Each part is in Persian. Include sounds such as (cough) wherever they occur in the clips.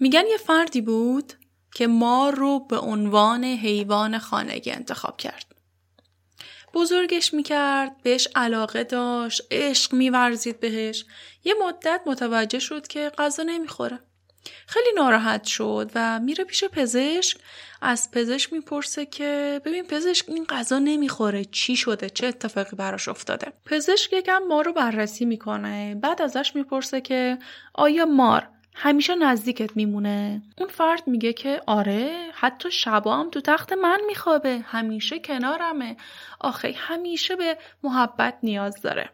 میگن یه فردی بود که مار رو به عنوان حیوان خانگی انتخاب کرد. بزرگش می‌کرد بهش علاقه داشت عشق میورزید بهش. یه مدت متوجه شد که غذا نمی‌خوره. خیلی ناراحت شد و میره پیش پزشک. از پزشک می‌پرسه که ببین پزشک این غذا نمی‌خوره. چی شده؟ چه اتفاقی براش افتاده؟ پزشک یکم ما رو بررسی می‌کنه. بعد ازش می‌پرسه که آیا مار همیشه نزدیکت میمونه. اون فرد میگه که آره حتی شبا هم تو تخت من میخوابه. همیشه کنارمه. آخه همیشه به محبت نیاز داره.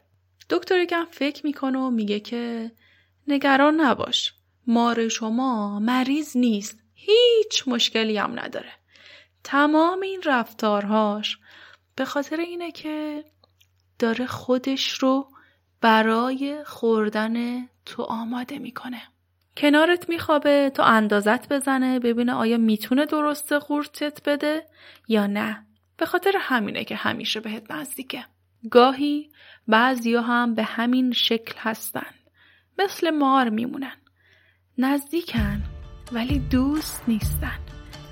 دکتر یکم فکر می‌کنه و میگه که نگران نباش. مار شما مریض نیست. هیچ مشکلی هم نداره. تمام این رفتارهاش به خاطر اینه که داره خودش رو برای خوردن تو آماده می‌کنه. کنارت میخوابه تا اندازت بزنه ببینه آیا می‌تونه درسته قورتت بده یا نه. به خاطر همینه که همیشه بهت نزدیکه. گاهی بعضیا هم به همین شکل هستن. مثل مار میمونن. نزدیکن ولی دوست نیستن.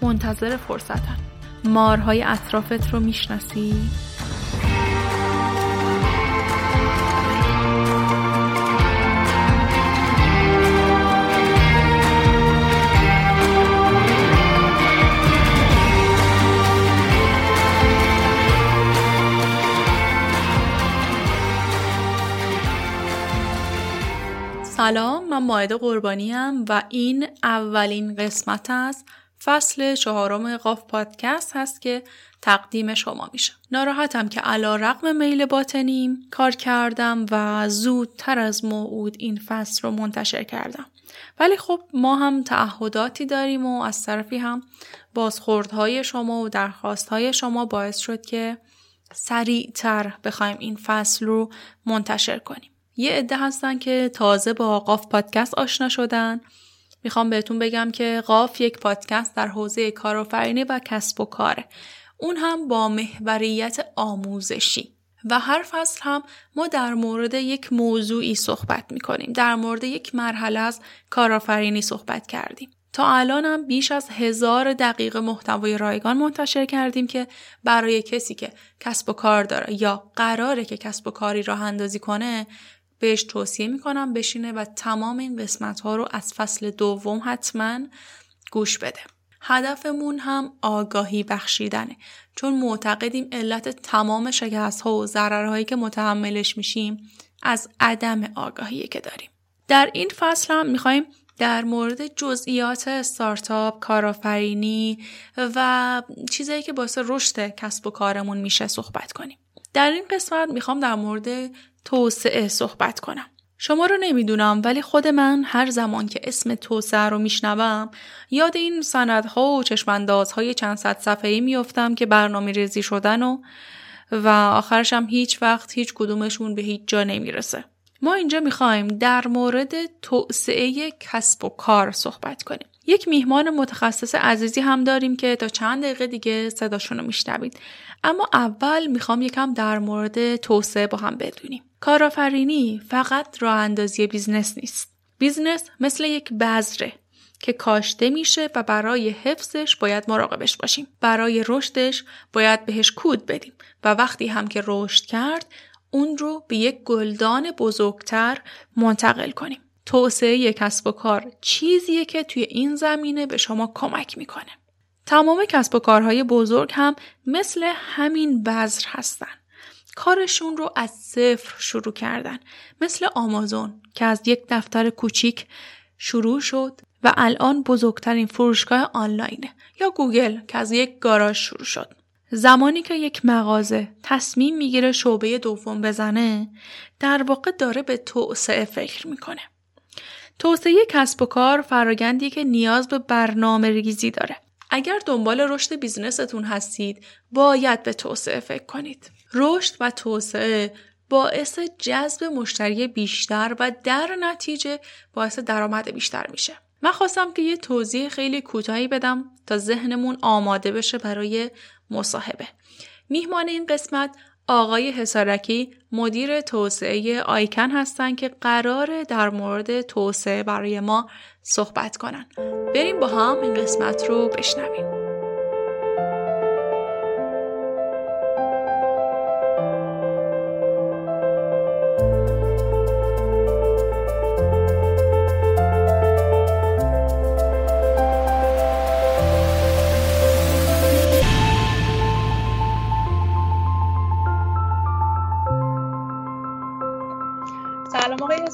منتظر فرصتن. مارهای اطرافت رو می‌شناسی؟ من ماعده قربانی هم و این اولین قسمت از فصل چهارم قاف پادکست هست که تقدیم شما میشه. ناراحتم که علا رقم میل باطنیم کار کردم و زودتر از موعود این فصل رو منتشر کردم. ولی خب ما هم تعهداتی داریم و از طرفی هم بازخوردهای شما و درخواستهای شما باعث شد که سریعتر بخوایم این فصل رو منتشر کنیم. یه عده هستن که تازه با قاف پادکست آشنا شدن. می‌خوام بهتون بگم که قاف یک پادکست در حوزه کارآفرینی و کسب و کاره. اون هم با محوریت آموزشی. و هر فصل هم ما در مورد یک موضوعی صحبت می‌کنیم. در مورد یک مرحله از کارآفرینی صحبت کردیم. تا الان هم بیش از هزار دقیقه محتوای رایگان منتشر کردیم که برای کسی که کسب و کار داره یا قراره که کسب و کاری راه اندازی کنه بهش توصیه می‌کنم بشینه و تمام این قسمت ها رو از فصل دوم حتما گوش بده. هدفمون هم آگاهی بخشیدنه چون معتقدیم علت تمام شکست ها و ضررهایی که متحملش میشیم از عدم آگاهی که داریم. در این فصل هم می‌خوایم در مورد جزئیات استارتاپ، کارآفرینی و چیزایی که باعث رشد کسب و کارمون میشه صحبت کنیم. در این قسمت می‌خوام در مورد توسعه صحبت کنم. شما رو نمی‌دونم ولی خود من هر زمان که اسم توسعه رو میشنوم یاد این سندها و چشماندازهای چند صد صفحه‌ای میافتم که برنامه ریزی شدن و و آخرش هم هیچ وقت هیچ کدومشون به هیچ جا نمی‌رسه. ما اینجا می‌خوایم در مورد توسعه کسب و کار صحبت کنیم. یک میهمان متخصص عزیزی هم داریم که تا چند دقیقه دیگه صداشون رو میشنوید. اما اول می‌خوام یکم در مورد توسعه با هم بدونیم. کارآفرینی فقط راه اندازی business نیست. business مثل یک بذره که کاشته میشه و برای حفظش باید مراقبش باشیم. برای رشدش باید بهش کود بدیم و وقتی هم که رشد کرد اون رو به یک گلدان بزرگتر منتقل کنیم. توسعه کسب و کار چیزیه که توی این زمینه به شما کمک می‌کنه. تمام کسب و کارهای بزرگ هم مثل همین بذر هستن. کارشون رو از صفر شروع کردن. مثل آمازون که از یک دفتر کوچیک شروع شد و الان بزرگترین فروشگاه آنلاینه یا گوگل که از یک گاراژ شروع شد. زمانی که یک مغازه تصمیم می‌گیره شعبه دوم بزنه در واقع داره به توسعه فکر می‌کنه. توسعه کسب و کار فرایندی که نیاز به برنامه ریزی داره. اگر دنبال رشد بیزنستون هستید باید به توسعه فکر کنید. رشد و توسعه باعث جذب مشتری بیشتر و در نتیجه باعث درآمد بیشتر میشه. من خواستم که یه توضیح خیلی کوتاهی بدم تا ذهنمون آماده بشه برای مصاحبه. میهمان این قسمت آقای حسارکی مدیر توسعه آیکن هستند که قرار در مورد توسعه برای ما صحبت کنن. بریم با هم این قسمت رو بشنویم.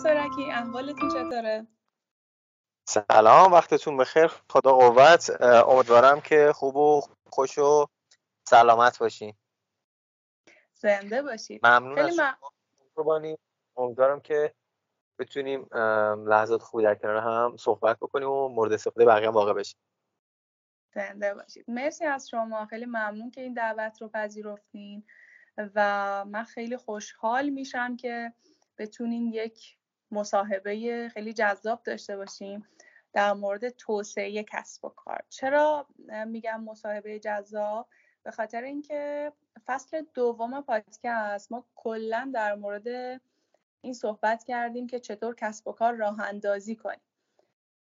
احوالتون چطوره؟ سلام وقتتون بخیر خدا قوت. امیدوارم که خوب و خوش و سلامت باشین. زنده باشید. ممنون خیلی از امیدوارم که بتونیم لحظات خوبی در کنار هم صحبت بکنیم و مورد استفاده بقیه واقع بشیم. زنده باشید. مرسی از شما. خیلی ممنون که این دعوت رو پذیرفتین و من خیلی خوشحال میشم که بتونین یک مصاحبه خیلی جذاب داشته باشیم در مورد توسعه کسب و کار. چرا میگم مصاحبه جذاب؟ به خاطر اینکه فصل دوم پادکست ما کلا در مورد این صحبت کردیم که چطور کسب و کار راه اندازی کنیم.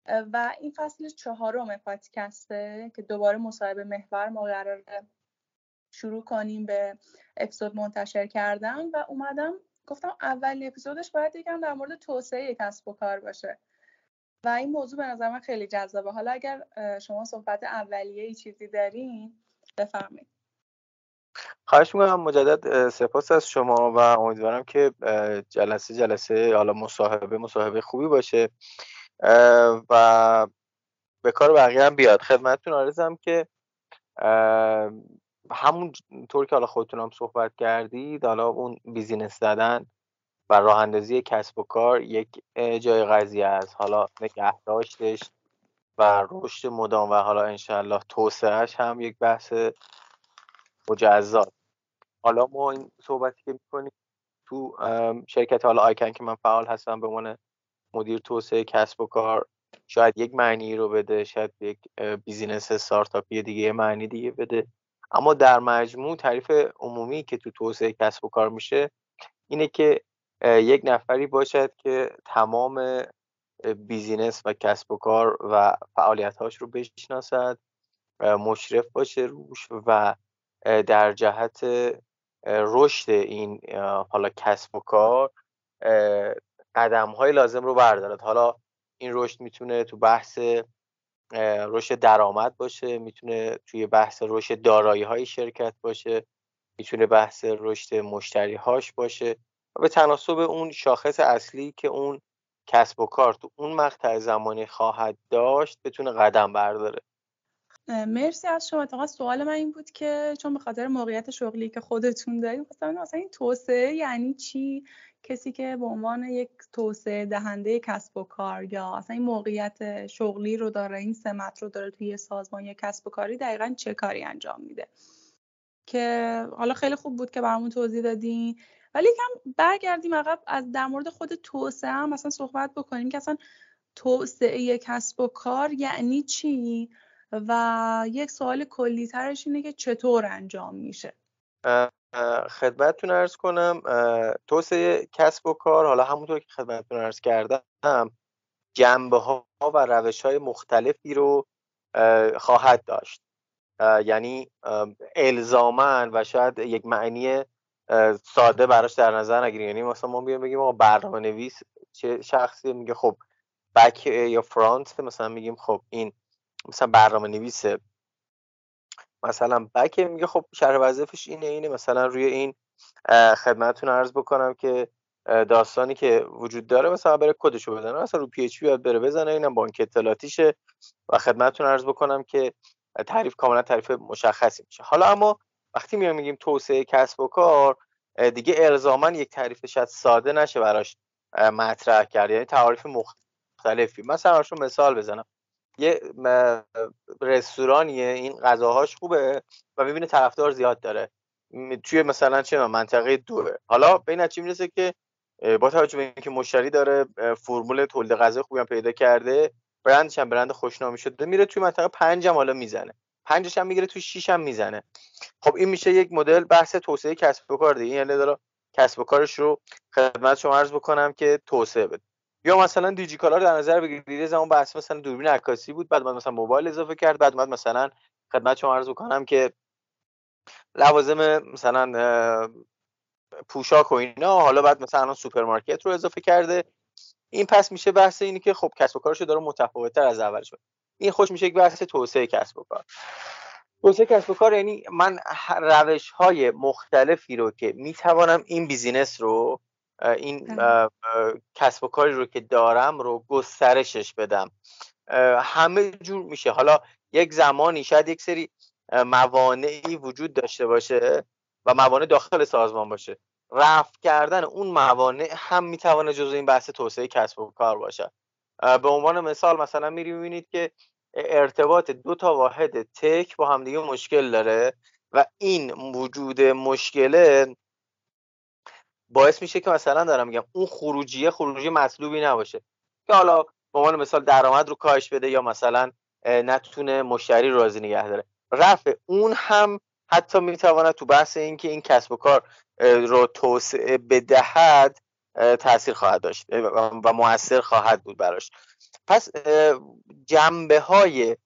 و این فصل چهارم پادکسته که دوباره مصاحبه محور ما قرار شروع کنیم به اپیزود منتشر کردن و اومدم گفتم اول اپیزودش باید یکم در مورد توسعه کسب و کار باشه. و این موضوع به نظر من خیلی جذابه. حالا اگر شما صحبت اولیه ای چیزی دارین بفرمایید. خواهش می‌کنم مجدد سپاس از شما و امیدوارم که جلسه جلسه حالا مصاحبه مصاحبه خوبی باشه. و به کار بقیه هم بیاد. خدمتتون آرزم که همون طور که حالا خودتون هم صحبت کردید حالا اون بیزینس زدن و راه اندازی کسب و کار یک جای قضیه است. حالا نگهداشتش و رشد مدام و حالا انشالله توسعهش هم یک بحث مجزا. حالا ما این صحبتی که می‌کنیم تو شرکت حالا آیکن که من فعال هستم به عنوان مدیر توسعه کسب و کار شاید یک معنی رو بده شاید یک business استارتاپی دیگه معنی دیگه بده. اما در مجموع تعریف عمومی که تو توسعه کسب و کار میشه اینه که یک نفری باشد که تمام business و کسب و کار و فعالیتهاش رو بشناسد مشرف باشه روش و در جهت رشد این حالا کسب و کار قدم های لازم رو بردارد. حالا این رشد می‌تونه تو بحث رشد درآمد باشه می‌تونه توی بحث رشد دارایی های شرکت باشه می‌تونه بحث رشد مشتری هاش باشه و به تناسب اون شاخص اصلی که اون کسب و کار تو اون مقطع زمانی خواهد داشت بتونه قدم برداره. مرسی از شما. اتفاقا سوال من این بود که چون به خاطر موقعیت شغلی که خودتون دارید مثلا این توسعه یعنی چی؟ کسی که به عنوان یک توسعه دهنده کسب و کار یا اصلا این موقعیت شغلی رو داره این سمت رو داره توی سازمان یا کسب و کاری دقیقا چه کاری انجام میده؟ که حالا خیلی خوب بود که برامون توضیح دادین. ولی کم برگردیم عقب از در مورد خود توسعه هم مثلا صحبت بکنیم که اصلا توسعه کسب و کار یعنی چی؟ و یک سوال کلی ترش اینه که چطور انجام میشه. خدمتتون ارز کنم توسعه کسب و کار حالا همونطور که خدمتتون ارز کردم جنبه ها و روش های مختلفی رو خواهد داشت. یعنی الزامن و شاید یک معنی ساده براش در نظر نگیریم. یعنی مثلا ما بیایم بگیم آقا برنامه نویس چه شخصی؟ میگه خب بک یا فرانت؟ مثلا میگیم خب این مثلا برنامه نویس مثلا بک میگه خب شرح وظیفش اینه اینه. مثلا روی این خدمتتون عرض بکنم که داستانی که وجود داره مثلا بره کدشو بزنه. مثلا رو پی اچ بره بزنه اینم بانک اطلاعاتیشه و خدمتتون عرض بکنم که تعریف کاملا تعریف مشخصی میشه. حالا اما وقتی میایم میگیم توسعه کسب و کار دیگه الزاما یک تعریف شاید ساده نشه براش مطرح کرد. یعنی تعریف مختلفی. مثلا مثال بزنم. یه رستورانیه این غذاهاش خوبه و می‌بینه طرفدار زیاد داره. توی مثلا چه منطقه دوه. حالا به این چی می‌رسه که با توجه به اینکه مشتری داره فرمول تولید غذا خوبی هم پیدا کرده برندش هم برند خوشنامی شده میره توی منطقه پنج هم حالا می‌زنه. پنجش هم می‌گیره تو شیش هم می‌زنه. خب این میشه یک مدل بحث توسعه کسب و کار دیگه. یعنی داره کسب و کارش رو خدمت شما عرض بکنم که توسعه بده. یا مثلا دیجیکالا رو در نظر بگیرید. زمان بحث مثلا دوربین عکاسی بود بعد مثلا موبایل اضافه کرد بعد مثلا خدمت شما عرض بکنم که لوازم مثلا پوشاک و اینا حالا بعد مثلا سوپرمارکت رو اضافه کرده. این پس میشه بحث اینی که خب کسب و کارش داره متفاوتتر از اولش. شد این خودش میشه یک بحث توسعه کسب و کار. توسعه کسب و کار یعنی من روش های مختلفی رو که می‌توانم این business رو این. کسب و کاری رو که دارم رو گسترشش بدم. همه جور میشه. حالا یک زمانی شاید یک سری موانعی وجود داشته باشه و موانع داخل سازمان باشه. رفع کردن اون موانع هم می‌تونه جزو این بحث توسعه کسب و کار باشه به عنوان مثال مثلا میری می‌بینید که ارتباط دو تا واحد تک با همدیگه مشکل داره و این وجود مشکله باعث میشه که مثلا دارم میگم اون خروجیه خروجی مطلوبی نباشه. که حالا به عنوان مثال درآمد رو کاهش بده یا مثلا نتونه مشتری راضی نگه داره. رفع اون هم حتی می‌تواند تو بحث اینکه این کسب و کار رو توسعه بدهد تاثیر خواهد داشت و موثر خواهد بود براش. پس جنبه های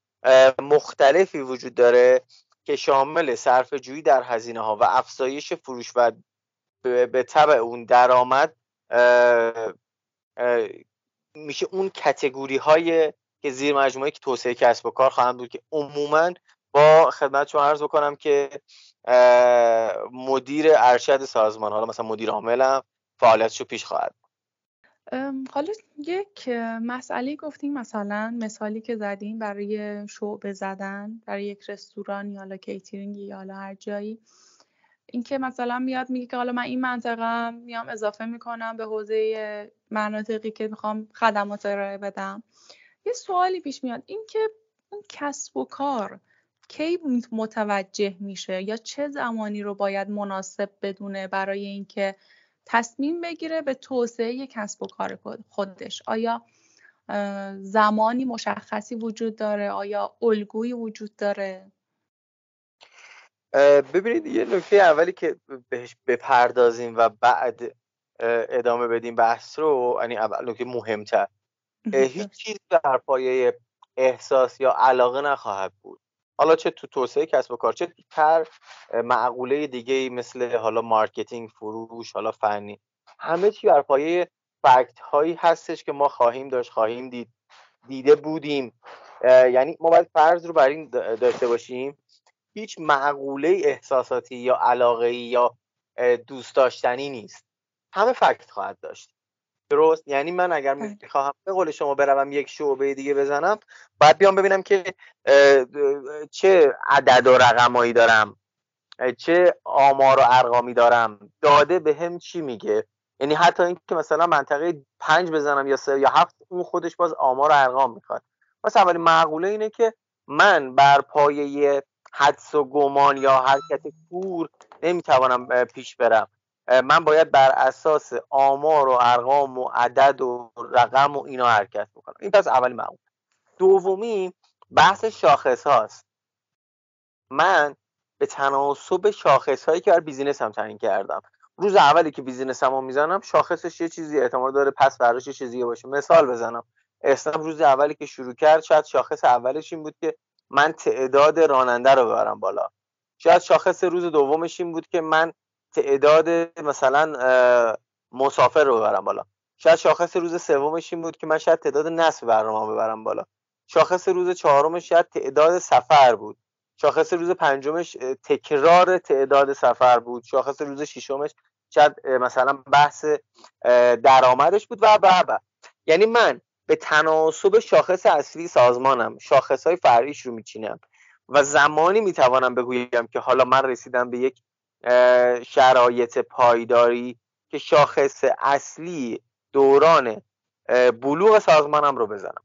مختلفی وجود داره که شامل صرف جویی در هزینه ها و افزایش فروش و به طبع اون درآمد میشه اون کتگوری های که زیر مجموعه که توسعه کسب و کار خواهند بود که عموما با خدمت شما عرض بکنم که مدیر ارشد سازمان حالا مثلا مدیر عاملم فعالیتشو پیش خواهد حالا یک مسئله گفتیم مثلا مثالی که زدیم برای شعبه زدن برای یک رستوران یا حالا کیترینگ یا حالا هر جایی. اینکه مثلا میاد میگه که حالا من این منطقه میام اضافه می‌کنم به حوزه مناطقی که می‌خوام خدمات ارائه بدم. یه سوالی پیش میاد. اینکه اون کسب و کار کی متوجه میشه یا چه زمانی رو باید مناسب بدونه برای اینکه تصمیم بگیره به توسعه کسب و کار خودش؟ آیا زمانی مشخصی وجود داره؟ آیا الگویی وجود داره؟ ببینید یه نکته اولی که بهش بپردازیم و بعد ادامه بدیم بحث رو یعنی اول نکته مهمتر. هیچ چیز در پایه احساس یا علاقه نخواهد بود. حالا چه تو توسعه کسب و کار چه هر معقوله دیگه مثل حالا مارکتینگ فروش حالا فنی. همه چی بر پایه fact هایی هستش که ما خواهیم داشت خواهیم دید دیده بودیم. یعنی ما باید فرض رو بر این داشته باشیم هیچ معقوله احساساتی یا علاقه یا دوست داشتنی نیست. همه fact خواهد داشت. درست؟ یعنی من اگر بله. می‌خواهم به قول شما بروم یک شعبه دیگه بزنم باید بیام ببینم که چه عدد و رقمایی دارم چه آمار و ارقامی دارم. داده به هم چی میگه؟ یعنی حتی اینکه مثلا منطقه پنج بزنم یا سه یا هفت اون خودش باز آمار و ارقام می‌خواد. پس اولی معقوله اینه که من بر پایه حدس و گمان یا حرکت کور نمی‌توانم پیش برم. من باید بر اساس آمار و ارقام و عدد و رقم و اینا حرکت بکنم. این پس اولی معمول. دومی بحث شاخص هاست من به تناسب شاخص هایی که بر business هم تعیین کردم. روز اولی که business هم می‌زنم شاخصش یه چیزی احتمال داره پس براش یه چیزی باشه. مثال بزنم. اسنپ روز اولی که شروع کرد شاید شاخص اولش این بود که من تعداد راننده رو ببرم بالا. شاید شاخص روز دومش این بود که من تعداد مثلا مسافر رو ببرم بالا. شاید شاخص روز سومش این بود که من شاید تعداد نصب برنامه ببرم بالا. شاخص روز چهارمش شاید تعداد سفر بود. شاخص روز پنجمش تکرار تعداد سفر بود. شاخص روز ششمش شاید مثلا بحث درآمدش بود و و. یعنی من به تناسب شاخص اصلی سازمانم شاخص های فرعیش رو میچینم و زمانی می‌توانم بگویم که حالا من رسیدم به یک شرایط پایداری که شاخص اصلی دوران بلوغ سازمانم رو بزنم.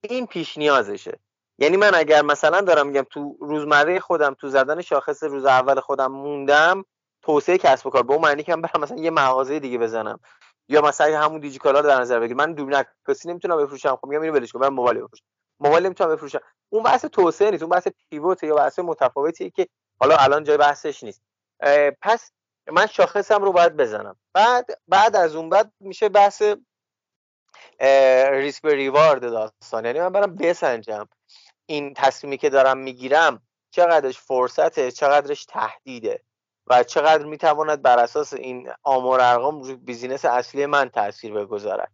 این پیش نیازشه. یعنی من اگر مثلا دارم میگم تو روزمره خودم تو زدن شاخص روز اول خودم موندم توسعه کسب و کار به اون معنی که من برم مثلا یه مغازه دیگه بزنم. یا مثلا همون دیجیکالا رو در نظر بگیر من دوربین عکاسی نمی‌تونم بفروشم. خب میگم اینو ولش کن. برم موبایل بفروشم موبایل نمی‌تونم بفروشم. اون بحث توسعه نیست. اون بحث پیوت یا بحث متفاوتیه که حالا الان جای بحثش نیست. پس من شاخصم رو باید بزنم. بعد بعد از اون بعد میشه بحث ریسک به ریوارد داستان. یعنی من برم بسنجم. این تصمیمی که دارم می‌گیرم چقدرش فرصته چقدرش تهدیده. و چقدر می‌تواند بر اساس این آمار ارقام روی بیزینس اصلی من تاثیر بگذارد.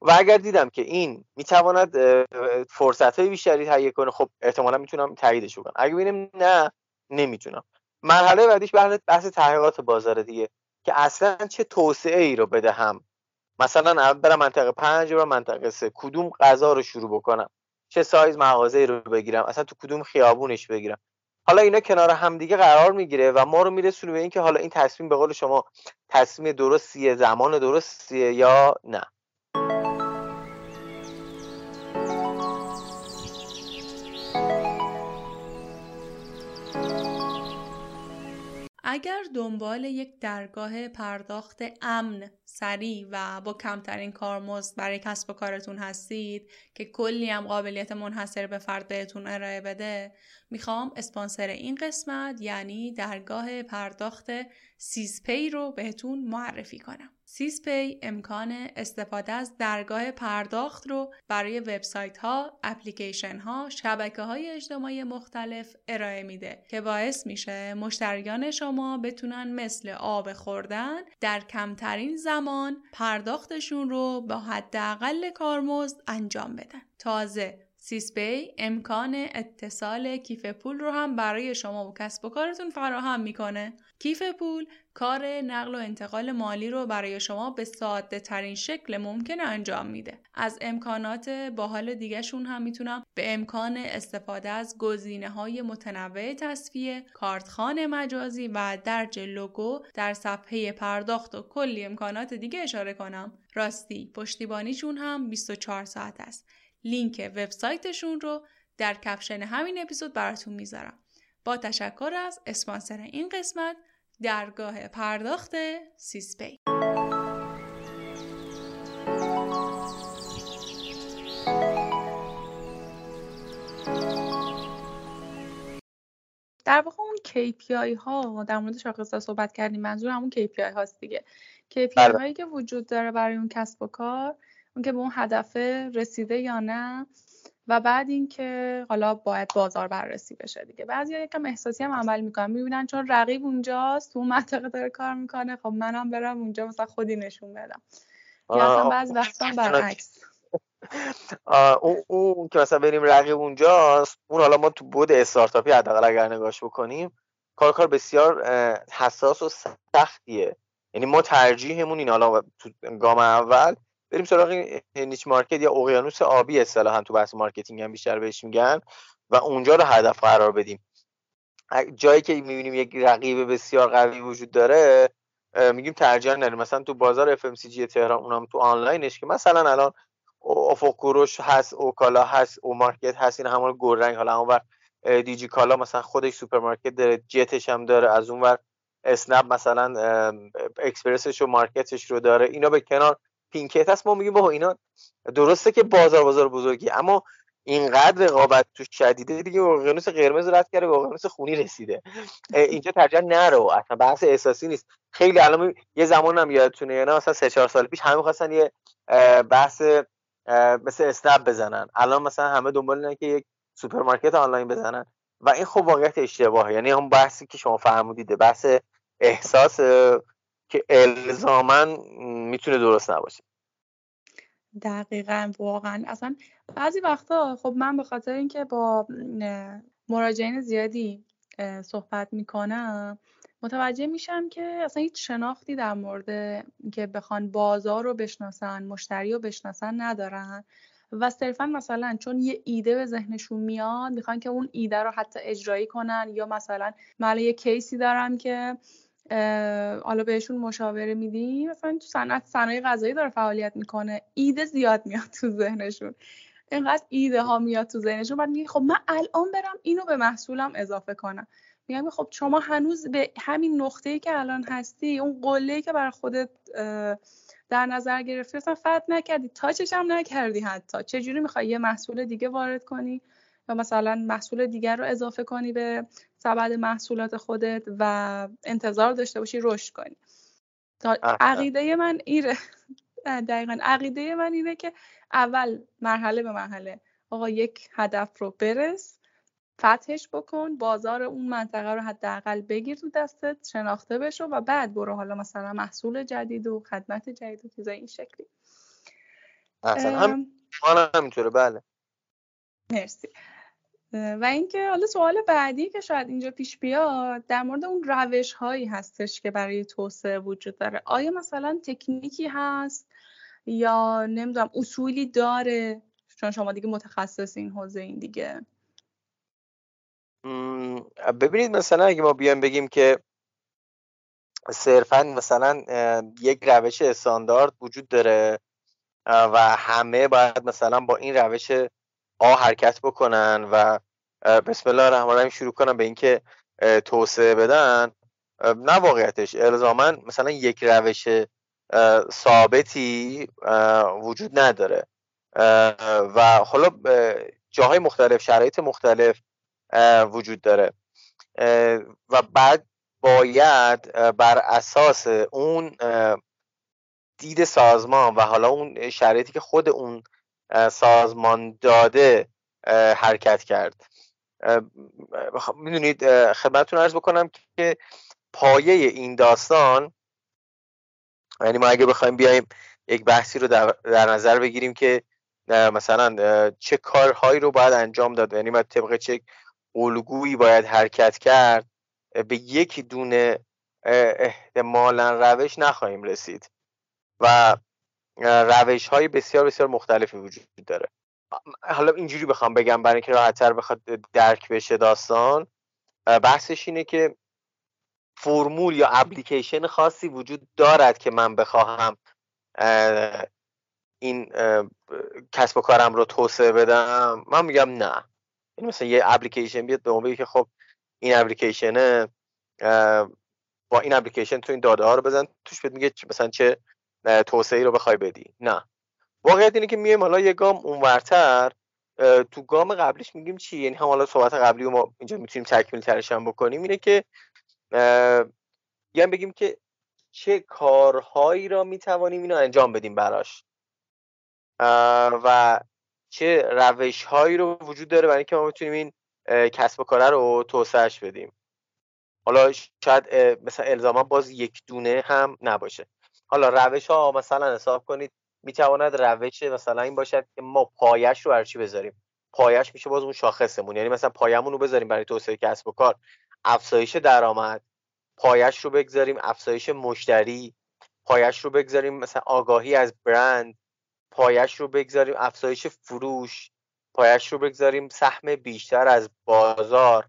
و اگر دیدم که این می‌تواند فرصت های بیشتری تهیه کنه خب احتمالا می‌تونم تاییدش کنم اگه ببینم نه نمی‌تونم. مرحله بعدیش بحث تحقیقات بازار دیگه که اصلا چه توسعه ای رو بدهم. مثلا برم منطقه پنج و منطقه سه کدوم غذا رو شروع بکنم؟ چه سایز مغازه رو بگیرم؟ اصلا تو کدوم خیابونش بگیرم؟ حالا اینا کنار همدیگه قرار می‌گیره و ما رو میرسونه به اینکه حالا این تصمیم به قول شما تصمیم درستیه زمان درستیه یا نه. اگر دنبال یک درگاه پرداخت امن، سریع و با کمترین کارمزد برای کسب و کارتون هستید که کلی هم قابلیت منحصر به فرد بهتون ارائه بده می‌خوام اسپانسر این قسمت یعنی درگاه پرداخت سیسپی رو بهتون معرفی کنم. سیسپی امکان استفاده از درگاه پرداخت رو برای وبسایت ها، اپلیکیشن ها، شبکه های اجتماعی مختلف ارائه میده که باعث میشه مشتریان شما بتونن مثل آب خوردن در کمترین زمان پرداختشون رو با حداقل کارمزد انجام بدن. تازه سیسپی امکان اتصال کیف پول رو هم برای شما و کسب و کارتون فراهم می‌کنه. کیف پول کار نقل و انتقال مالی رو برای شما به ساده ترین شکل ممکن انجام میده. از امکانات باحال دیگهشون هم می‌تونم به امکان استفاده از گزینه های متنوع تصفیه، کارتخان مجازی و درج لوگو در صفحه پرداخت و کلی امکانات دیگه اشاره کنم. راستی پشتیبانیشون هم 24 ساعت است. لینک وبسایتشون رو در کپشن همین اپیزود براتون می‌ذارم. با تشکر از اسپانسر این قسمت درگاه پرداخت سیسپی در واقع اون KPI ها در مورد شاخص صحبت کردیم منظور همون KPI هاست دیگه KPI بله. هایی که وجود داره برای اون کسب و کار اون که به اون هدف رسیده یا نه و بعد اینکه حالا باید بازار بررسی بشه دیگه. بعضیا یکم احساسی هم عمل می‌کنن. می‌بینن چون رقیب اونجاست تو منطقه داره کار می‌کنه خب منم برم اونجا مثلا خودی نشون بدم. یا اصلا بعض وقتا برعکس. اون, اون که مثلا بریم رقیب اونجاست اون حالا ما تو بود استارتاپی حداقل اگر نگاش بکنیم کار کار بسیار حساس و سختیه. یعنی ما ترجیحمون این حالا تو گام اول بریم سراغ niche market یا اقیانوس آبی اصطلاحا تو بحث مارکتینگ هم بیشتر بهش میگن و اونجا رو هدف قرار بدیم. جایی که می‌بینیم یک رقیب بسیار قوی وجود داره میگیم ترجیح نداریم. مثلا تو بازار FMCG تهران اونم تو آنلاینش که مثلا الان افق کوروش هست اکالا هست او مارکت هست این همون گلرنگ. حالا اونور دیجی کالا مثلا خودش سوپرمارکت داره جتش هم داره. از اونور اسنپ مثلا اکسپرسش و مارکتش رو داره. اینا به کنار پینکت هست ما میگیم با اینا درسته که بازار بازار بزرگی اما اینقدر رقابت تو شدیده دیگه اقیانوس قرمز رد کرده به اقیانوس خونی رسیده. اینجا ترجیح نرو اصلا بحث احساسی نیست. خیلی الان یه زمان هم یادتونه یا نه مثلا سه چهار سال پیش همه خواستن یه بحث مثل اسنپ بزنن. الان مثلا همه دنبال اینن که یک سوپرمارکت آنلاین بزنن. و این خب واقعیت اشتباهه. یعنی هم بحثی که شما فرمودید بحث احساس که الزاما می‌تونه درست نباشه. دقیقا واقعا. اصلا بعضی وقتا خب من به خاطر اینکه با مراجعین زیادی صحبت می‌کنم متوجه میشم که اصلا هیچ شناختی در مورد که بخوان بازار رو بشناسن مشتری رو بشناسن ندارن. و صرفا مثلا چون یه ایده به ذهنشون میاد می‌خوان که اون ایده رو حتی اجرایی کنن. یا مثلا من یه کیسی دارم که حالا بهشون مشاوره میدیم. مثلا تو صنعت صنایع غذایی داره فعالیت می‌کنه. ایده زیاد میاد تو ذهنشون. اینقدر ایده ها میاد تو ذهنشون. بعد میگه خب من الان برم اینو به محصولم اضافه کنم. میگم خب شما هنوز به همین نقطه که الان هستی اون قله که برای خودت در نظر گرفتی اصلا فت نکردی. تاچش هم نکردی حتی. چجوری می‌خوای یه محصول دیگه وارد کنی؟ یا مثلا محصول دیگر رو اضافه کنی به سبد محصولات خودت و انتظار داشته باشی رشد کنی. عقیده من ایره (laughs) دقیقا. عقیده من اینه که اول مرحله به مرحله. آقا یک هدف رو برس فتحش بکن بازار اون منطقه رو حداقل بگیر تو دستت شناخته بشو و بعد برو حالا مثلا محصول جدید و خدمت جدید و چیزای این شکلی. اصلا هم همینطوره. بله. مرسی. و اینکه حالا سوال بعدی که شاید اینجا پیش بیاد در مورد اون روش هایی هستش که برای توسعه وجود داره. آیا مثلا تکنیکی هست یا نمی‌دونم اصولی داره؟ چون شما دیگه متخصص این حوزه این دیگه. ببینید مثلا اگه ما بیایم بگیم که صرفا مثلا یک روش استاندارد وجود داره و همه باید مثلا با این روش آ حرکت بکنن و بسم الله الرحمن الرحیم شروع کنن به اینکه توسعه بدن. نه واقعیتش. الزاما مثلا یک روش ثابتی وجود نداره. و حالا جاهای مختلف شرایط مختلف وجود داره. و بعد باید بر اساس اون دید سازمان و حالا اون شرایطی که خود اون سازمان داده حرکت کرد. می‌دونید خدمتتون ارز بکنم که پایه این داستان یعنی ما اگه بخوایم بیایم یک بحثی رو در نظر بگیریم که مثلا چه کارهایی رو باید انجام داد یعنی ما طبق چه الگویی باید حرکت کرد به یک دونه احتمالا روش نخواهیم رسید. و روش های بسیار بسیار مختلفی وجود داره. حالا اینجوری بخوام بگم برای اینکه راحتتر بخواد درک بشه داستان بحثش اینه که فرمول یا اپلیکیشن خاصی وجود دارد که من بخواهم این کسب و کارم رو توسعه بدم؟ من میگم نه. یعنی مثلا یه اپلیکیشن بیاد به ما که خب این اپلیکیشنه با این اپلیکیشن تو این داده ها رو بزن توش بهت میگه مثلا چه توسعه رو بخوای بدی. نه. واقعیت اینه که میایم حالا یه گام اونورتر تو گام قبلیش میگیم چی؟ یعنی هم حالا صحبت قبلی رو ما اینجا می‌تونیم تکمیل ترش هم بکنیم. اینه که یعنی بگیم که چه کارهایی را می‌توانیم اینو انجام بدیم براش. و چه روش هایی رو وجود داره برای اینکه ما بتونیم این کسب و کاره رو توسعهش بدیم. حالا شاید مثلا الزاما باز یک دونه هم نباشه. حالا روش ها مثلا حساب کنید می‌تواند روش مثلا این باشد که ما پایش رو هرچی بذاریم. پایش میشه باز اون شاخصمون. یعنی مثلا پایمون رو بذاریم برای توسعه کسب و کار. افزایش درآمد پایش رو بگذاریم افزایش مشتری. پایش رو بگذاریم مثلا آگاهی از برند. پایش رو بگذاریم افزایش فروش. پایش رو بگذاریم سهم بیشتر از بازار.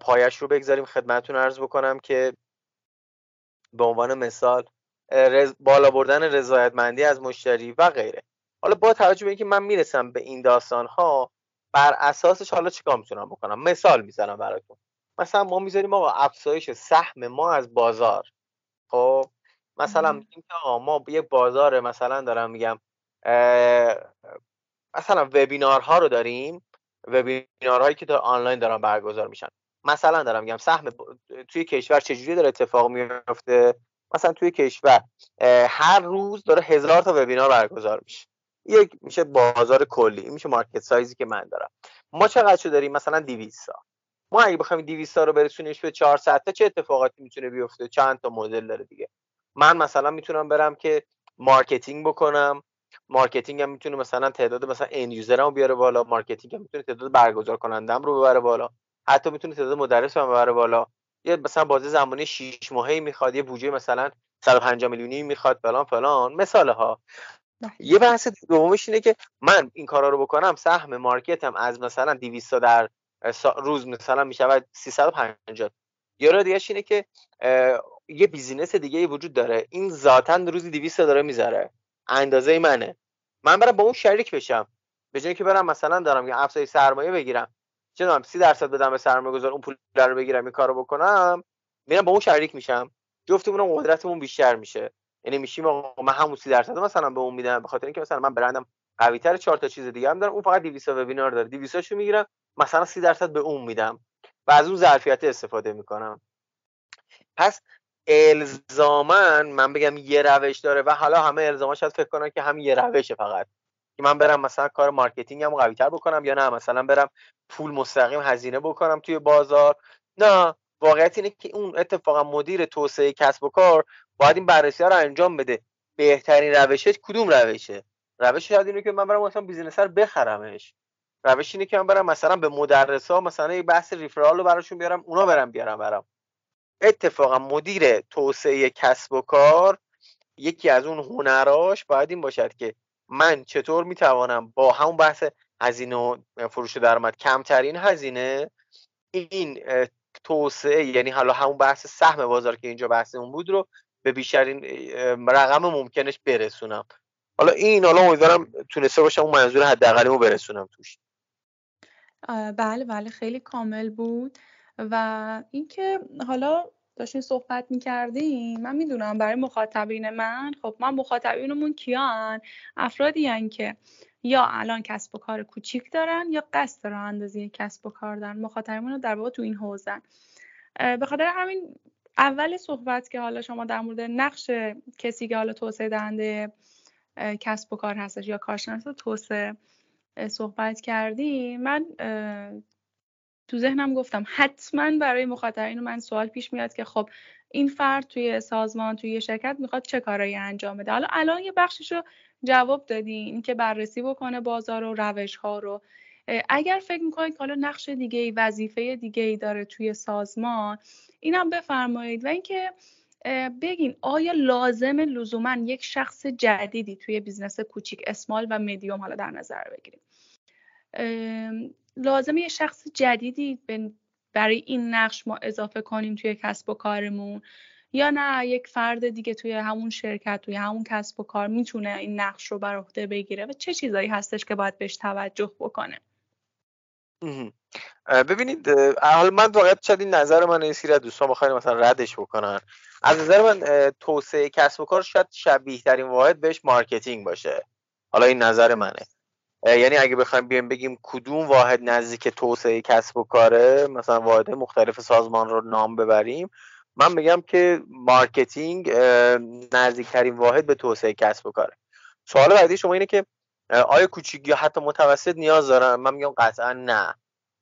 پایش رو بگذاریم خدمتتون ارز بکنم که به عنوان مثال بالا بردن رضایتمندی از مشتری و غیره. حالا با توجه به اینکه من می‌رسم به این داستان ها بر اساسش حالا چیکار می‌تونم بکنم؟ مثال می‌زنم براتون. مثلا ما می‌ذاریم آقا افزایش سهم ما از بازار. خب؟ مثلا میگیم که آقا ما یک بازار مثلا دارم میگم مثلا وبینارها رو داریم وبینارهایی که در آنلاین دارن برگزار میشن. مثلا دارم میگم سهم توی کشور چجوری داره اتفاق میفته مثلا توی کشور هر روز داره هزار تا وبینار برگزار میشه. یک میشه بازار کلی میشه مارکت سایزی که من دارم. ما چقدر داریم؟ مثلا 200 تا ما اگه بخوایم 200 تا رو برسونیمش به 400 تا چه اتفاقاتی می‌تونه بیفته؟ چند تا مدل داره دیگه. من مثلا می‌تونم برم که مارکتینگ بکنم. مارکتینگ هم می‌تونه مثلا تعداد مثلا end user مو بیاره بالا. مارکتینگ هم می‌تونه تعداد برگزار کنندم رو ببره بالا. حتی می‌تونه تعداد مدرس رو ببره بالا. یه مثلا بازه زمانی 6 ماهه می‌خواد یه بودجه مثلا 150 میلیونی می‌خواد فلان فلان مثاله ها یه بحث دومش اینه که من این کارا رو بکنم سهم مارکتم از مثلا 200 در روز مثلا می‌شود 350 یه را دیگه اینه که یه بیزینس دیگه وجود داره. این ذاتا روزی 200 داره می‌ذاره. اندازه منه. من برم با اون شریک بشم. به جایی که برم مثلا دارم یه افزایش سرمایه بگیرم. چه دارم 30 درصد بدم به سرمایه گذار اون پول رو بگیرم این کارو بکنم. میرم با اون شریک میشم. جفتمون قدرتمون بیشتر میشه. یعنی میشیم من همون 30 درصد مثلا به اون میدم. به خاطر اینکه مثلا من برندم قوی تر چهار تا چیز دیگه هم دارم اون فقط 200 وبینار داره. 200 شو می‌گیرم مثلا 30 درصد به اون میدم. و از اون ظرفیت استفاده می‌کنم. پس الزاما من بگم یه روش داره و حالا همه الزاما شاید فکر کنن که همین یه روشه فقط. که من برم مثلا کار مارکتینگ هم قوی تر بکنم یا نه؟ مثلا برم پول مستقیم هزینه بکنم توی بازار. نه واقعیت اینه که اون اتفاقا مدیر توسعه کسب و کار باید این بررسی ها رو انجام بده. بهترین روشه کدوم روشه؟ روش شاید اینه که من برم مثلا بیزینس رو بخرمش. روش اینه که من برم مثلا به مدرس ها مثلا یه بحث ریفرال رو براشون بیارم اونا برم بیارم برم اتفاقا مدیر توسعه کسب و کار یکی از اون هنراش باید این باشد که من چطور می‌توانم با همون بحث هزینه و فروش درآمد کمترین هزینه این توسعه یعنی حالا همون بحث سهم بازار که اینجا بحث اون بود رو به بیشترین رقم ممکنش برسونم. حالا این حالا امیدوارم تونسته باشم اون منظور حداقلی رو برسونم توش. بله بله خیلی کامل بود. و اینکه حالا داشتین صحبت می‌کردیم من می‌دونم برای مخاطبین من. خب من مخاطبینمون کیان؟ افرادی هن که یا الان کسب و کار کوچیک دارن یا قصد راه اندازی کسب و کار دارن. مخاطبمون رو در واقع تو این حوزن به خاطر همین اول صحبت که حالا شما در مورد نقش کسی که حالا توسعه دهنده کسب و کار هستش یا کارشناس توسعه صحبت کردیم من تو ذهنم گفتم حتما برای مخاطبین من سوال پیش میاد که خب این فرد توی سازمان توی شرکت می‌خواد چه کارایی انجام بده؟ حالا الان یه بخشش رو جواب دادین که بررسی بکنه بازار و روش ها رو اگر فکر می‌کنید حالا نقش دیگه ای وظیفه دیگه ای داره توی سازمان اینم بفرمایید. و اینکه بگین آیا لازم لزوما یک شخص جدیدی توی business کوچیک small و مدیوم حالا در نظر بگیریم لازمه یه شخص جدیدی برای این نقش ما اضافه کنیم توی کسب و کارمون؟ یا نه یک فرد دیگه توی همون شرکت توی همون کسب و کار می‌تونه این نقش رو بر عهده بگیره؟ و چه چیزایی هستش که باید بهش توجه بکنه؟ ببینید حالا من واقعا شاید این نظر من این سیره دوستان بخواین مثلا ردش بکنن. از نظر من توسعه کسب و کار شاید شبیه ترین واحد بهش مارکتینگ باشه. حالا این نظر منه. یعنی اگه بخوایم بیایم بگیم کدوم واحد نزدیک توسعه کسب و کاره مثلا واحد مختلف سازمان رو نام ببریم من بگم که مارکتینگ نزدیکترین واحد به توسعه کسب و کاره. سوال بعدی شما اینه که آیا کوچیک یا حتی متوسط نیاز دارن؟ من میگم قطعا نه.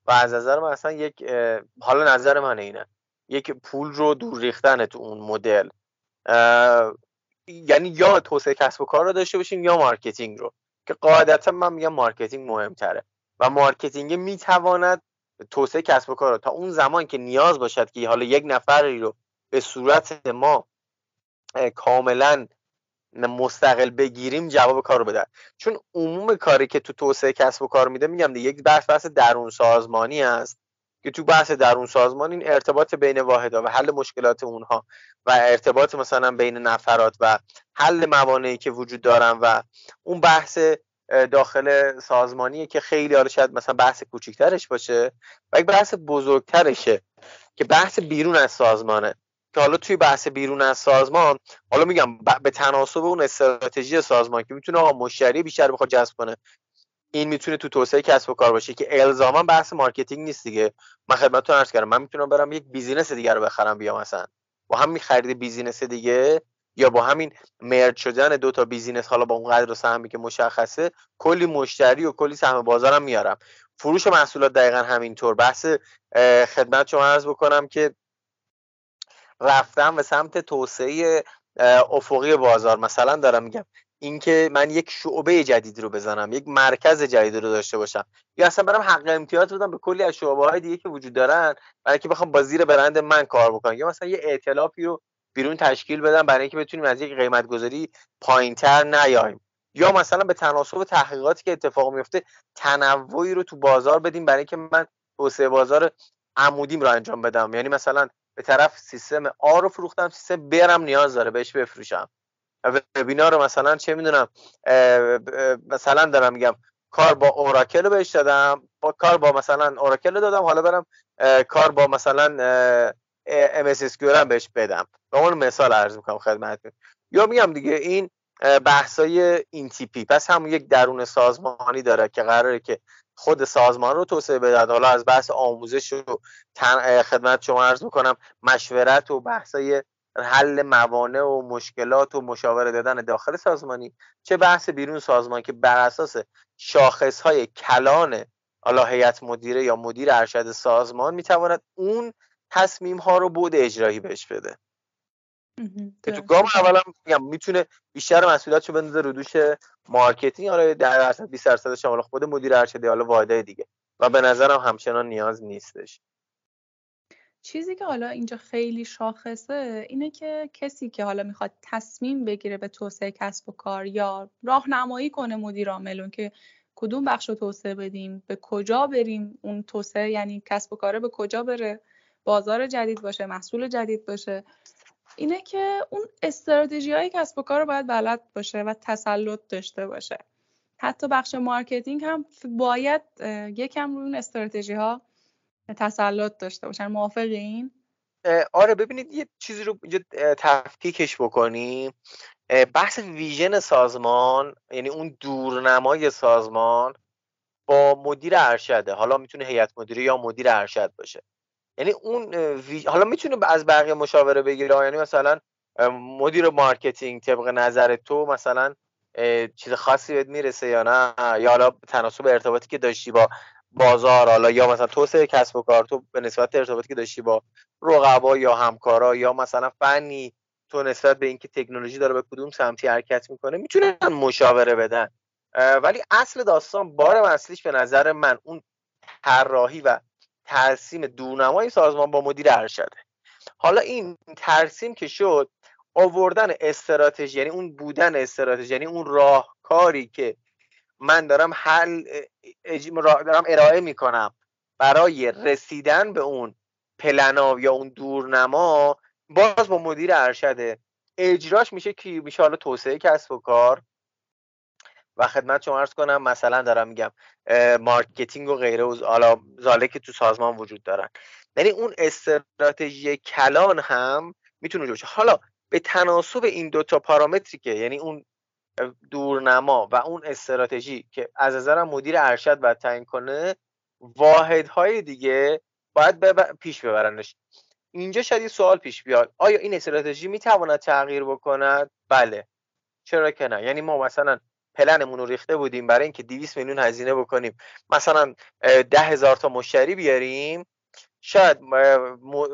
و از نظر من اصلا یک حالا نظر من اینه. یک پول رو دور ریختن تو اون مدل یعنی یا توسعه کسب و کار رو داشته باشیم یا مارکتینگ رو. که قاعدتا من میگم مارکتینگ مهمتره و مارکتینگ می‌تواند توسعه کسب و کار تا اون زمان که نیاز باشد که حالا یک نفری رو به صورت ما کاملا مستقل بگیریم جواب کار رو بدن. چون عموم کاری که تو توسعه کسب و کار میده میگم یک بحث بحث درون سازمانی است. که تو بحث درون سازمان این ارتباط بین واحدها و حل مشکلات اونها و ارتباط مثلا بین نفرات و حل موانعی که وجود دارن و اون بحث داخل سازمانیه که خیلی حالا شاید مثلا بحث کوچیکترش باشه و یک بحث بزرگترشه که بحث بیرون از سازمانه. که حالا توی بحث بیرون از سازمان حالا میگم به تناسب اون استراتژی سازمان که می‌تونه آقا مشتری بیشتر بخواد جذب کنه. این می‌تونه تو توسعه کسب و کار باشه که الزاما بحث marketing نیست دیگه. من خدمتتون عرض کردم. من می‌تونم برم یک business دیگر رو بخرم بیام مثلا با همین خرید business دیگه یا با همین مرج شدن دو تا بیزینس حالا با اون قدر سهمی که مشخصه کلی مشتری و کلی سهم بازارم میارم. فروش محصولات دقیقا همینطور. بحث خدمت شما عرض بکنم که رفتم به سمت توسعه افقی بازار. مثلا دارم میگم اینکه من یک شعبه جدید رو بزنم یک مرکز جدید رو داشته باشم. یا اصلا برم حق امتیاز بدم به کلی از شعبه های دیگه که وجود دارن برای اینکه بخوام با زیر برند من کار بکنم. یا مثلا یه ائتلافی رو بیرون تشکیل بدم برای اینکه بتونیم از یک قیمت گذاری پایینتر نیایم یا مثلا به تناسب تحقیقاتی که اتفاق میفته تنوعی رو تو بازار بدیم برای اینکه من توسعه بازار عمودیم رو انجام بدم. یعنی مثلا به طرف سیستم آ رو فروختم سیستم برم نیاز داره بهش بفروشم. وبینار رو مثلا چه می‌دونم مثلا دارم میگم کار با اوراکل رو بهش دادم با کار با مثلا اوراکل دادم حالا برم کار با مثلا ام اس هم بهش بدم. به اون مثال عرض می‌کنم خدمتتون. یا میگم دیگه این بحثای این تیپی. پس همون یک درون سازمانی داره که قراره که خود سازمان رو توسعه بدهد. حالا از بحث آموزش و خدمت شما عرض می‌کنم مشورت و بحثای حل موانع و مشکلات و مشاوره دادن داخل سازمانی. چه بحث بیرون سازمان که بر اساس شاخص های کلان حالا هیئت مدیره یا مدیر ارشد سازمان می‌تواند اون تصمیم ها رو بعد اجرایی بهش بده. که تو گام اولا میگم می‌تونه بیشتر مسئولیتش رو بندازه رو دوش marketing. حالا 10 درصد 20 درصد شامل خود مدیر ارشدی حالا واحدهای دیگه. و به نظرم همچنان نیاز نیستش. چیزی که حالا اینجا خیلی شاخصه اینه که کسی که حالا می‌خواد تصمیم بگیره به توسعه کسب و کار یا راهنمایی کنه مدیر عاملون که کدوم بخش رو توسعه بدیم به کجا بریم اون توسعه یعنی کسب و کاره به کجا بره بازار جدید باشه محصول جدید باشه. اینه که اون استراتژی های کسب و کار رو باید بلد باشه و تسلط داشته باشه. حتی بخش marketing هم باید یکم روی اون استراتژی ها تسلط داشته باشن. موافق این آره ببینید یه چیزی رو تفکیکش بکنیم. بحث vision سازمان یعنی اون دورنمای سازمان با مدیر ارشده. حالا می‌تونه هیئت مدیره یا مدیر ارشد باشه. یعنی اون حالا می‌تونه از بقیه مشاوره بگیره. یعنی مثلا مدیر marketing طبق نظر تو مثلا چیز خاصی بهت می‌رسه یا نه؟ یا حالا تناسب ارتباطی که داشتی با بازار حالا یا مثلا توسعه کسب و کار تو به نسبت ارتباطی که داشتی با رقبا یا همکارا یا مثلا فنی تو نسبت به اینکه تکنولوژی داره به کدوم سمتی حرکت می‌کنه می‌تونن مشاوره بدن. ولی اصل داستان بار اصلیش به نظر من اون طراحی و ترسیم دورنمای سازمان با مدیر ارشده. حالا این ترسیم که شد آوردن استراتژی یعنی اون بودن استراتژی یعنی اون راهکاری که من دارم حل دارم ارائه می‌کنم. برای رسیدن به اون پلنا یا اون دورنما باز با مدیر ارشده اجراش میشه کی؟ میشه حالا توسعه کسب و کار. و خدمت شما عرض کنم مثلا دارم میگم marketing و غیره و حالا زاله که تو سازمان وجود دارن. یعنی اون استراتژی کلان هم می‌تونه باشه حالا به تناسب این دوتا پارامتری که یعنی اون دورنما و اون استراتژی که از نظرم مدیر ارشد باید تعیین کنه واحدهای دیگه باید پیش ببرنش. اینجا شاید سوال پیش بیاد. آیا این استراتژی می‌تواند تغییر بکند؟ بله. چرا که نه؟ یعنی ما مثلا پلنمون رو ریخته بودیم برای اینکه 200 میلیون هزینه بکنیم. مثلا ده هزار تا مشتری بیاریم شاید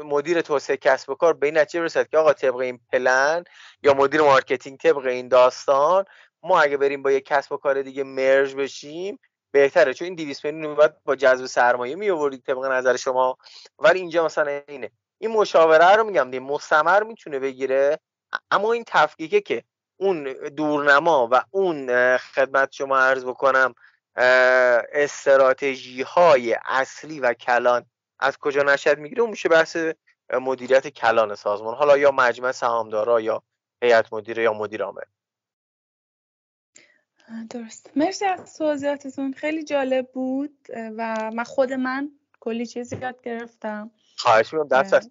مدیر توسعه کسب و کار به این نتیجه برسد که آقا طبق این پلن یا مدیر marketing طبق این داستان ما اگه بریم با یک کسب و کار دیگه merge بشیم بهتره. چون این 200 میلیون باید با جذب سرمایه می آورید طبق نظر شما. ولی اینجا مثلا اینه. این مشاوره رو میگم دی مستمر می‌تونه بگیره. اما این تفکیکه که اون دورنما و اون خدمت شما عرض بکنم استراتژی های اصلی و کلان از کجا نشأت می‌گیره؟ اون میشه بحث مدیریت کلان سازمان. حالا یا مجمع سهامدارا یا هیئت مدیره یا مدیر عامل. درست. مرسی از توضیحاتتون. خیلی جالب بود و من خود من کلی چیز یاد گرفتم. خواهش می‌کنم دست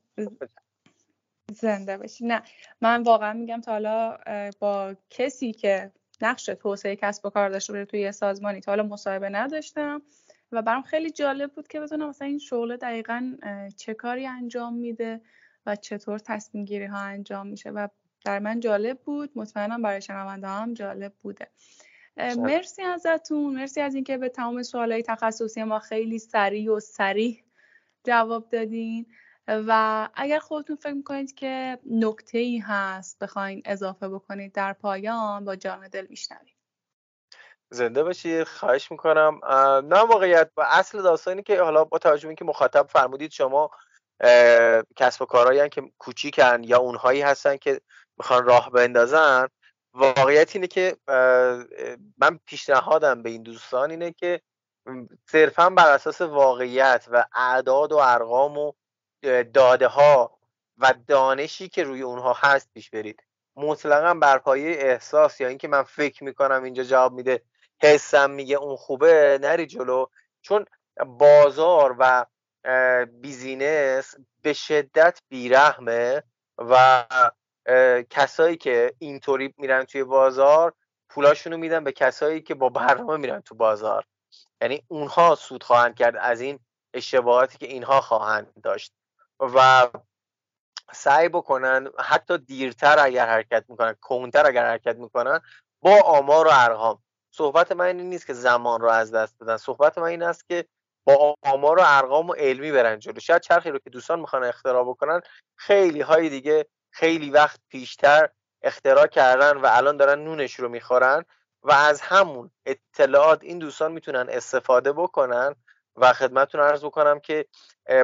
زنده باشی. نه من واقعا میگم تا حالا با کسی که نقش توسعه کسب و کار داشته باشه توی سازمانی تا حالا مصاحبه نداشتم. و برام خیلی جالب بود که بدونم مثلا این شغل دقیقا چه کاری انجام میده و چطور تصمیم گیری ها انجام میشه و در من جالب بود. مطمئنم برای شنونده هم جالب بوده. مرسی ازتون. مرسی از اینکه به تمام سوالای تخصصی ما خیلی سریع و سریع جواب دادین. و اگر خودتون فکر می‌کنید که نکته ای هست بخواین اضافه بکنید در پایان با جان دل میشنویم. زنده باشید خواهش می‌کنم. نه واقعیت و اصل داستانی که حالا با توجه که مخاطب فرمودید شما کسب و کارهایی که کوچیکن یا اونهایی هستن که می‌خوان راه بندازن واقعیت اینه که من پیشنهادم به این دوستان اینه که صرفا بر اساس واقعیت و اعداد و ارقام و داده ها و دانشی که روی اونها هست پیش برید. مطلقا بر پایه احساس یا اینکه من فکر می‌کنم اینجا جواب میده حسم میگه اون خوبه نری جلو. چون بازار و بیزینس به شدت بیرحمه و کسایی که اینطوری میرن توی بازار پولاشون رو میدن به کسایی که با برنامه میرن تو بازار. یعنی اونها سود خواهند کرد از این اشتباهاتی که اینها خواهند داشت. و سعی بکنن حتی دیرتر اگر حرکت می‌کنن کنتر اگر حرکت می‌کنن با آمار و ارقام. صحبت من این نیست که زمان رو از دست بدن. صحبت من این است که با آمار و ارقام و علمی برن جلو. شاید چرخی رو که دوستان می‌خوان اختراع بکنن خیلی های دیگه خیلی وقت پیشتر اختراع کردن و الان دارن نونش رو می‌خورن و از همون اطلاعات این دوستان می‌تونن استفاده بکنن و خدمتتون عرض بکنم که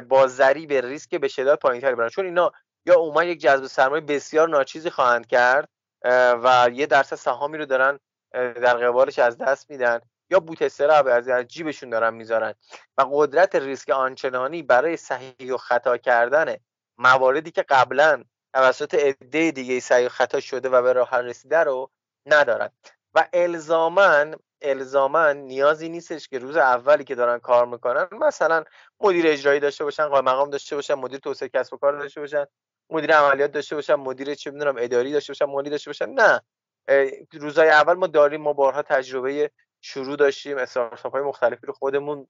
با ضریب ریسک به شدت پایینتری برن. چون اینا یا اومد یک جذب سرمایه بسیار ناچیزی خواهند کرد و یه درصد سهامی رو دارن در قبالش از دست میدن. یا بوت استراب از جیبشون دارن می‌ذارن. و قدرت ریسک آنچنانی برای صحیح و خطا کردن مواردی که قبلا توسط عده دیگه صحیح و خطا شده و به راه رسیده رو ندارن. و الزامن الزامن نیازی نیستش که روز اولی که دارن کار می‌کنن مثلا مدیر اجرایی داشته باشن قائم مقام داشته باشن مدیر توسعه کسب و کار داشته باشن مدیر عملیات داشته باشن مدیر چه می‌دونم اداری داشته باشن مالی داشته باشن. نه. روزای اول ما داریم ما بارها تجربه شروع داشتیم استارتاپ های مختلفی رو خودمون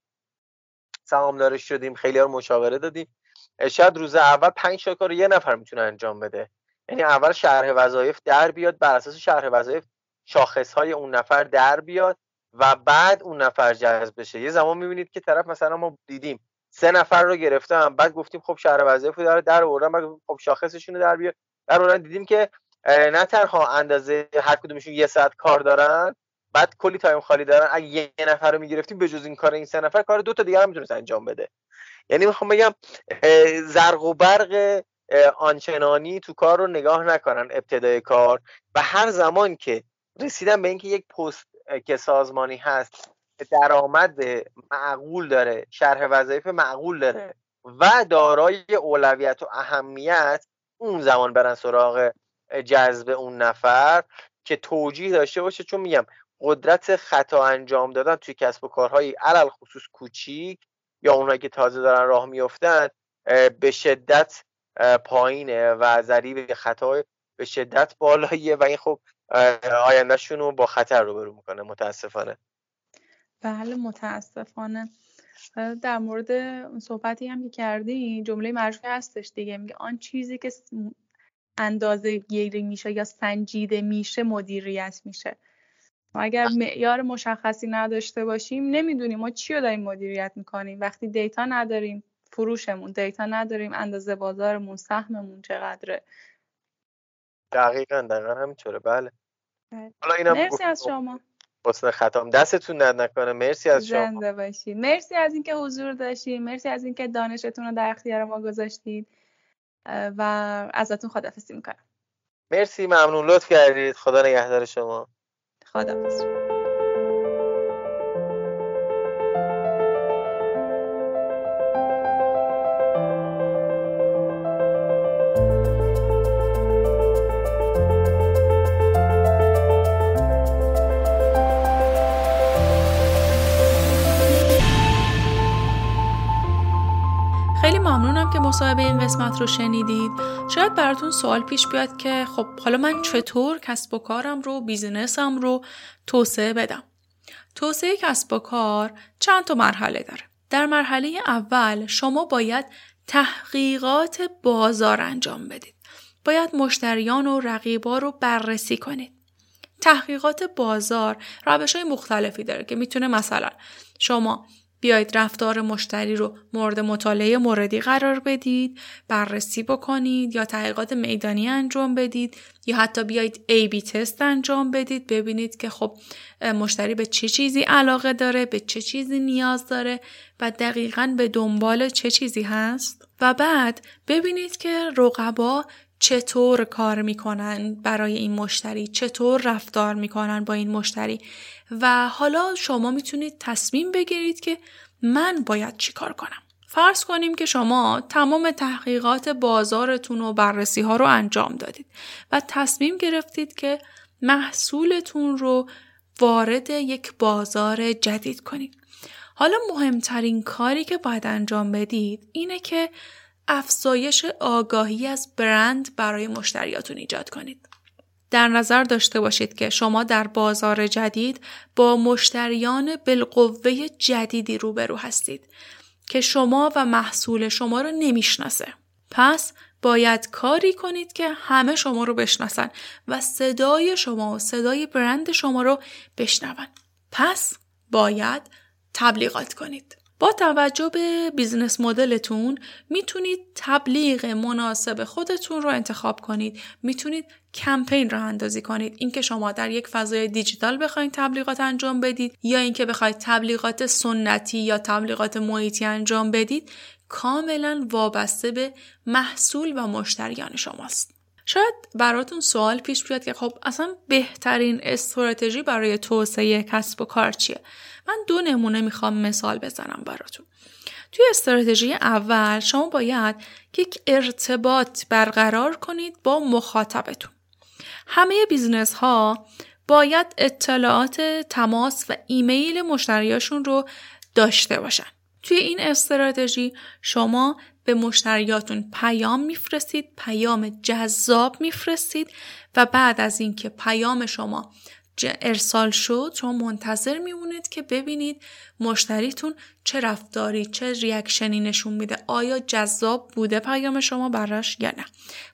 سهامدار شدیم خیلی ها رو مشاوره دادیم. شاید روز اول پنج تا کار یه نفر می‌تونه انجام بده. یعنی اول شرح وظایف در بیاد بر اساس شرح وظایف شاخص های اون نفر در بیاد و بعد اون نفر جذب بشه. یه زمان می‌بینید که طرف مثلا ما دیدیم سه نفر رو گرفتم بعد گفتیم خب شرح وظایف داره در آوردن بعد خب شاخصشون رو در بیار. در آوردن دیدیم که نه تنها اندازه هر کدومشون یه ساعت کار دارن بعد کلی time خالی دارن. اگه یه نفر رو می‌گرفتیم به جز این کار این سه نفر کار دو تا دیگر هم می‌تونست انجام بده. یعنی می‌خوام بگم زرق و برق آنچنانی تو کار رو نگاه نکنن ابتدای کار. و هر زمان که رسیدن به اینکه یک پست که سازمانی هست درآمد معقول داره شرح وظایف معقول داره و دارای اولویت و اهمیت اون زمان برن سراغ جذب اون نفر که توجیه داشته باشه. چون میگم قدرت خطا انجام دادن توی کسب و کارهای علل خصوص کوچیک یا اونایی که تازه دارن راه میفتن به شدت پایینه و ضریب خطا به شدت بالاییه و این خب آیندهشون رو با خطر روبرو می‌کنه متاسفانه. بله متاسفانه. در مورد صحبتی هم که جمله معروفی هستش دیگه. میگه آن چیزی که اندازه گیری میشه یا سنجیده میشه مدیریت میشه. اگر معیار مشخصی نداشته باشیم نمی‌دونیم ما چی رو داریم مدیریت می‌کنیم. وقتی دیتا نداریم فروشمون دیتا نداریم اندازه بازارمون سهممون چقدره؟ دقیقا دقیقا همینطوره. بله, بله. حالا اینم مرسی از شما. حسن ختم دستتون درد نکنه. مرسی از شما. زنده باشید مرسی از اینکه حضور داشتید مرسی از اینکه دانشتون رو در اختیار ما گذاشتید و ازتون خدافظی می‌کنم. مرسی ممنون. لطف کردید. خدا نگهدار شما. خیلی که مصاحبه این قسمت رو شنیدید. شاید براتون سوال پیش بیاد که خب حالا من چطور کسب و کارم رو بیزینسم رو توسعه بدم؟ توسعه کسب و کار چند تا مرحله داره. در مرحله اول شما باید تحقیقات بازار انجام بدید. باید مشتریان و رقیبا رو بررسی کنید. تحقیقات بازار روش های مختلفی داره که می‌تونه مثلا شما بیایید رفتار مشتری رو مورد مطالعه موردی قرار بدید، بررسی بکنید یا تحقیقات میدانی انجام بدید یا حتی بیایید ای بی تست انجام بدید ببینید که خب مشتری به چه چیزی علاقه داره، به چه چیزی نیاز داره و دقیقا به دنبال چه چیزی هست. و بعد ببینید که رقبا چطور کار می‌کنن برای این مشتری چطور رفتار می‌کنن با این مشتری. و حالا شما می‌تونید تصمیم بگیرید که من باید چی کار کنم. فرض کنیم که شما تمام تحقیقات بازارتون و بررسی ها رو انجام دادید و تصمیم گرفتید که محصولتون رو وارد یک بازار جدید کنید. حالا مهمترین کاری که باید انجام بدید اینه که افزایش آگاهی از برند برای مشتریاتون ایجاد کنید. در نظر داشته باشید که شما در بازار جدید با مشتریان بالقوه جدیدی روبرو هستید که شما و محصول شما رو نمی‌شناسه. پس باید کاری کنید که همه شما رو بشناسن و صدای شما و صدای برند شما رو بشنون. پس باید تبلیغات کنید. با توجه به business model تون می‌تونید تبلیغ مناسب خودتون رو انتخاب کنید. می‌تونید کمپین رو اندازی کنید. اینکه شما در یک فضای دیجیتال بخواید تبلیغات انجام بدید یا اینکه بخواید تبلیغات سنتی یا تبلیغات محیطی انجام بدید کاملا وابسته به محصول و مشتریان شماست. شاید براتون سوال پیش بیاد که خب اصلا بهترین استراتژی برای توسعه کسب و کار چیه؟ من دو نمونه می‌خوام مثال بزنم براتون. توی استراتژی اول شما باید یک ارتباط برقرار کنید با مخاطبتون. همه business ها باید اطلاعات تماس و ایمیل مشتریاشون رو داشته باشن. توی این استراتژی شما به مشتریاتون پیام میفرستید پیام جذاب میفرستید و بعد از اینکه پیام شما ارسال شد شما منتظر میمونید که ببینید مشتریتون چه رفتاری چه reaction ی نشون میده آیا جذاب بوده پیام شما براش یا نه.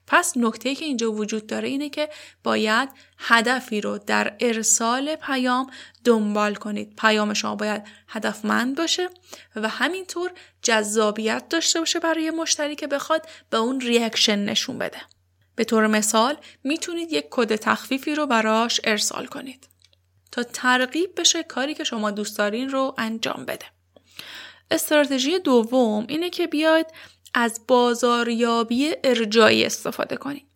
پس نکته که اینجا وجود داره اینه که باید هدفی رو در ارسال پیام دنبال کنید. پیام شما باید هدفمند باشه و همینطور جذابیت داشته باشه برای مشتری که بخواد به اون reaction نشون بده. به طور مثال می‌تونید یک کد تخفیفی رو براش ارسال کنید تا ترغیب بشه کاری که شما دوست دارین رو انجام بده. استراتژی دوم اینه که بیاید از بازاریابی ارجایی استفاده کنید.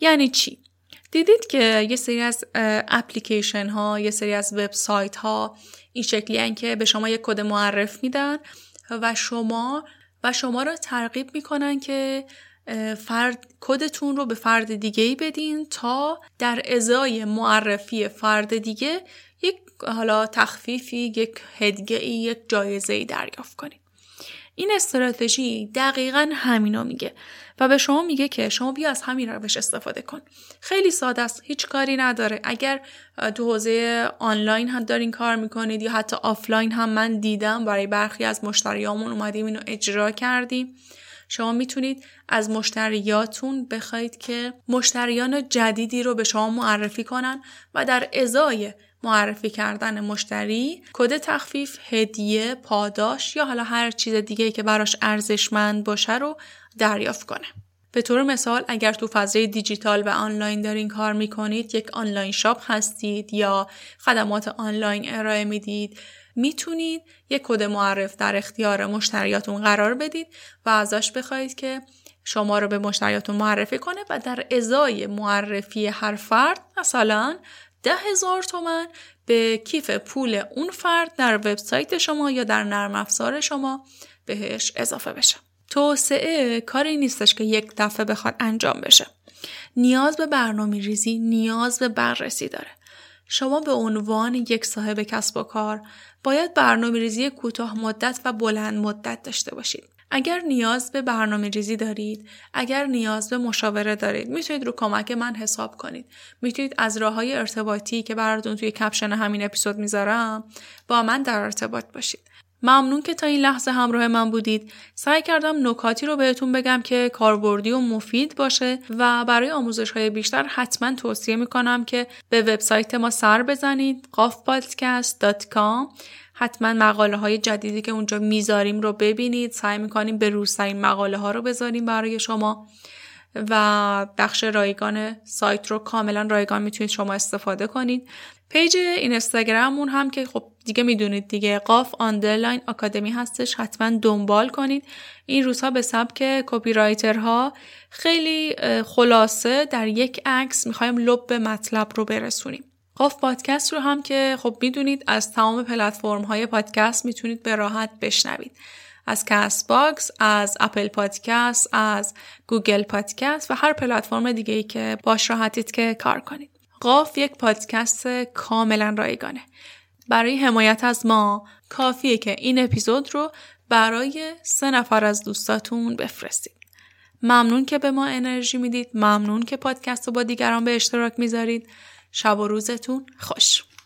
یعنی چی؟ دیدید که یه سری از اپلیکیشن ها، یه سری از وبسایت ها این شکلی که به شما یک کد معرف میدن و شما و شما را ترغیب می‌کنن که فرد کدتون رو به فرد دیگه ای بدین تا در ازای معرفی فرد دیگه یک حالا تخفیفی یک هدیه ای یک جایزه ای دریافت کنید این استراتژی دقیقا همینو میگه و به شما میگه که شما بیا از همین روش استفاده کن. خیلی ساده است هیچ کاری نداره. اگر تو حوزه آنلاین هم دارین کار می‌کنید یا حتی آفلاین هم من دیدم برای برخی از مشتریامون اومدیم اینو اجرا کردیم. شما می‌تونید از مشتریاتون بخواید که مشتریان جدیدی رو به شما معرفی کنن و در ازای معرفی کردن مشتری کد تخفیف هدیه پاداش یا حالا هر چیز دیگه که براش ارزشمند باشه رو دریافت کنه. به طور مثال اگر تو فضای دیجیتال و آنلاین دارین کار می‌کنید یک آنلاین شاپ هستید یا خدمات آنلاین ارائه می‌دید می‌تونید یک کد معرف در اختیار مشتریاتون قرار بدید و ازش بخواید که شما رو به مشتریاتون معرفی کنه و در ازای معرفی هر فرد مثلا ده هزار تومن به کیف پول اون فرد در وبسایت شما یا در نرم افزار شما بهش اضافه بشه. توسعه کاری نیستش که یک دفعه بخواد انجام بشه. نیاز به برنامه ریزی نیاز به بررسی داره. شما به عنوان یک صاحب کسب و کار باید برنامه ریزی کوتاه مدت و بلند مدت داشته باشید. اگر نیاز به برنامه ریزی دارید، اگر نیاز به مشاوره دارید، می‌تونید رو کمک من حساب کنید. می‌تونید از راه های ارتباطی که براتون توی کپشن همین اپیزود می‌ذارم با من در ارتباط باشید. ممنون که تا این لحظه همراه من بودید. سعی کردم نکاتی رو بهتون بگم که کاربردی و مفید باشه و برای آموزش های بیشتر حتما توصیه می‌کنم که به وبسایت ما سر بزنید qafpodcast.com حتما مقاله های جدیدی که اونجا می‌ذاریم رو ببینید. سعی می‌کنیم به روزترین مقاله ها رو بذاریم برای شما. و بخش رایگان سایت رو کاملا رایگان می‌تونید شما استفاده کنید. page اینستاگراممون هم که خب دیگه می‌دونید دیگه قاف underline آکادمی هستش حتما دنبال کنید. این روزها به سبک copywriter ها خیلی خلاصه در یک عکس می‌خوایم لب به مطلب رو برسونیم. قاف پادکست رو هم که خب می‌دونید از تمام پلتفرم های پادکست می‌تونید به راحت بشنوید. از Castbox، از Apple Podcast، از Google Podcast و هر پلتفرم دیگه ای که باش راحتید که کار کنید. قاف یک پادکست کاملا رایگانه. برای حمایت از ما کافیه که این اپیزود رو برای سه نفر از دوستاتون بفرستید. ممنون که به ما انرژی می‌دید. ممنون که پادکست رو با دیگران به اشتراک می‌ذارید. شب و روزتون خوش.